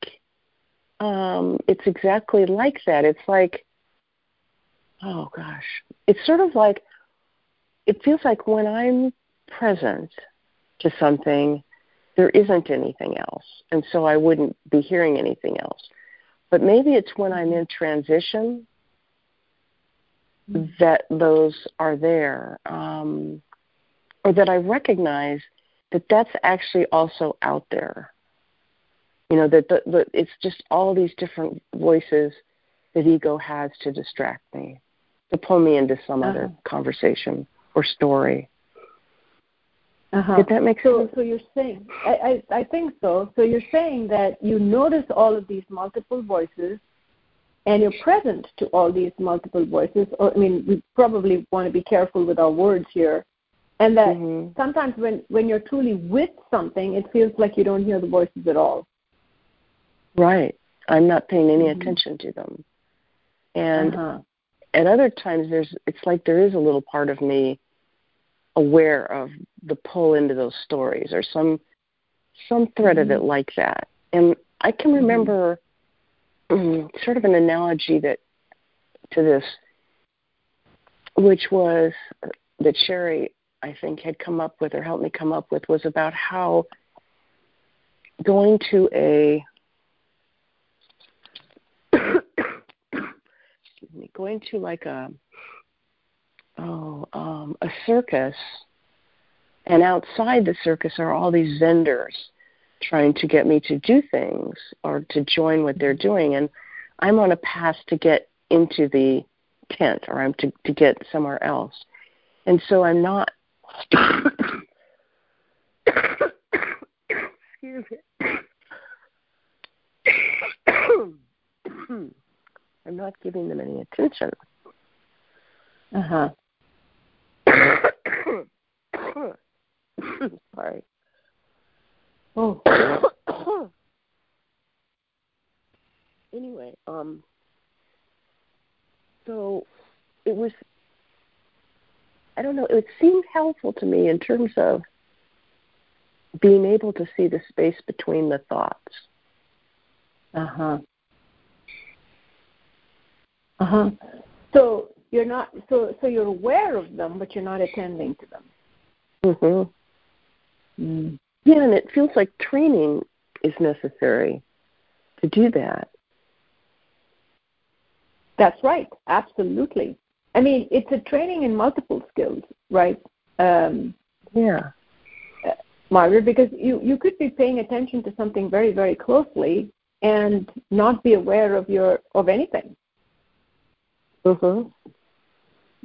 um, it's exactly like that. It's like, oh gosh, it's sort of like it feels like when I'm present to something, there isn't anything else, and so I wouldn't be hearing anything else. But maybe it's when I'm in transition that those are there, um, or that I recognize that that's actually also out there. You know that the, the, it's just all these different voices that ego has to distract me, to pull me into some uh-huh. other conversation or story. Uh-huh. Did that make so, sense? So you're saying, I, I, I think so. So you're saying that you notice all of these multiple voices, and you're present to all these multiple voices. Or, I mean, we probably want to be careful with our words here, and that mm-hmm. sometimes when when you're truly with something, it feels like you don't hear the voices at all. Right. I'm not paying any mm-hmm. attention to them, and uh-huh. at other times, there's it's like there is a little part of me aware of the pull into those stories or some some thread mm-hmm. of it like that. And I can mm-hmm. remember mm-hmm. sort of an analogy that to this, which was that Cheri I think had come up with or helped me come up with was about how going to a excuse me, going to like a oh, um, a circus, and outside the circus are all these vendors trying to get me to do things or to join what they're doing, and I'm on a path to get into the tent or I'm to, to get somewhere else, and so I'm not. excuse me. I'm not giving them any attention. Uh huh. Sorry. Oh. anyway, um, so it was. I don't know. It seemed helpful to me in terms of being able to see the space between the thoughts. Uh huh. Uh huh. So you're not so so you're aware of them, but you're not attending to them. Mhm. Mm. Yeah, and it feels like training is necessary to do that. That's right. Absolutely. I mean, it's a training in multiple skills, right? Um, yeah. Uh, Margaret, because you, you could be paying attention to something very, very closely and not be aware of your of anything. Mm-hmm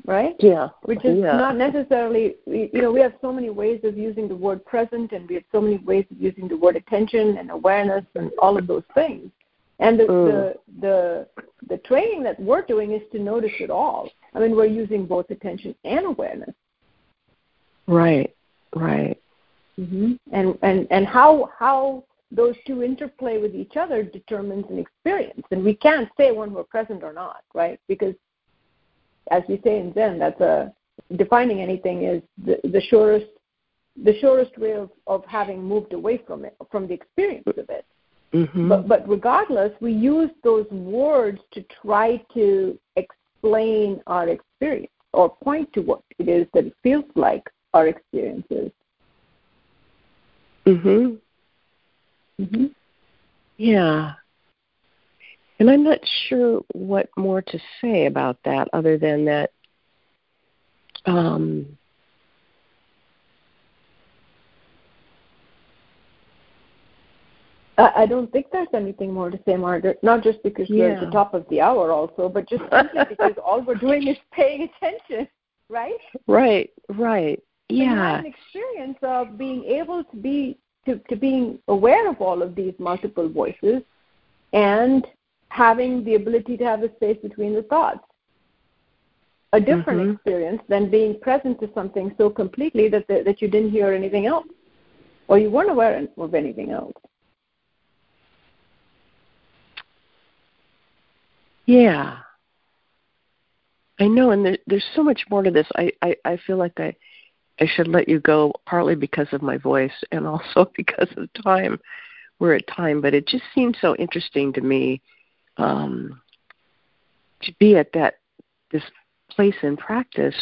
right? Yeah. Which is yeah. not necessarily, you know, we have so many ways of using the word present and we have so many ways of using the word attention and awareness and all of those things. And the, mm. the, the, the training that we're doing is to notice it all. I mean, we're using both attention and awareness. Right, right. Mm-hmm. And, and, and how, how those two interplay with each other determines an experience. And we can't say when we're present or not, right? Because as we say in Zen, that's a defining anything is the, the surest the surest way of, of having moved away from it, from the experience of it. Mm-hmm. But, but regardless, we use those words to try to explain our experience or point to what it is that it feels like our experience is. Mhm. Mhm. Yeah. And I'm not sure what more to say about that other than that um, I don't think there's anything more to say, Margaret. Not just because yeah. we're at the top of the hour, also, but just because all we're doing is paying attention. right? Right, right. Yeah. an experience of being able to be to, to being aware of all of these multiple voices and having the ability to have a space between the thoughts. A different mm-hmm. experience than being present to something so completely that the, that you didn't hear anything else, or you weren't aware of anything else. Yeah, I know, and there, there's so much more to this. I, I I feel like I I should let you go partly because of my voice and also because of time. We're at time, but it just seems so interesting to me um, to be at that this place in practice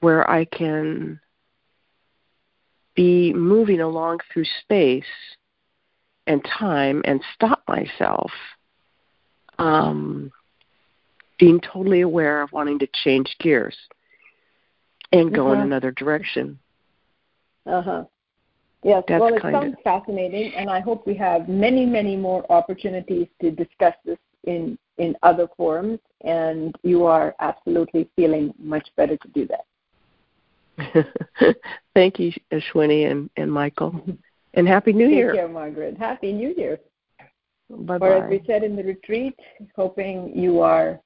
where I can be moving along through space and time and stop myself. Um, being totally aware of wanting to change gears and go uh-huh. in another direction. Uh huh. Yes, That's well, it sounds of... fascinating, and I hope we have many, many more opportunities to discuss this in in other forums. And you are absolutely feeling much better to do that. Thank you, Ashwini and, and Michael, and Happy New Take Year. Take care, Margaret. Happy New Year. Bye bye. Or as we said in the retreat, hoping you are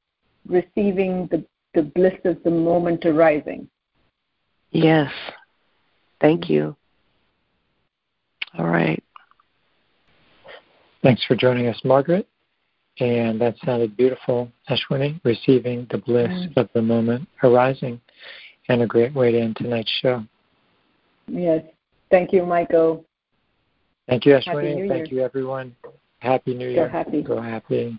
receiving the, the bliss of the moment arising. Yes. Thank you. All right. Thanks for joining us, Margaret. And that sounded beautiful, Ashwini, receiving the bliss mm. of the moment arising, and a great way to end tonight's show. Yes. Thank you, Michael. Thank you, Ashwini. Thank you, everyone. Happy New Year. Go happy. Go happy.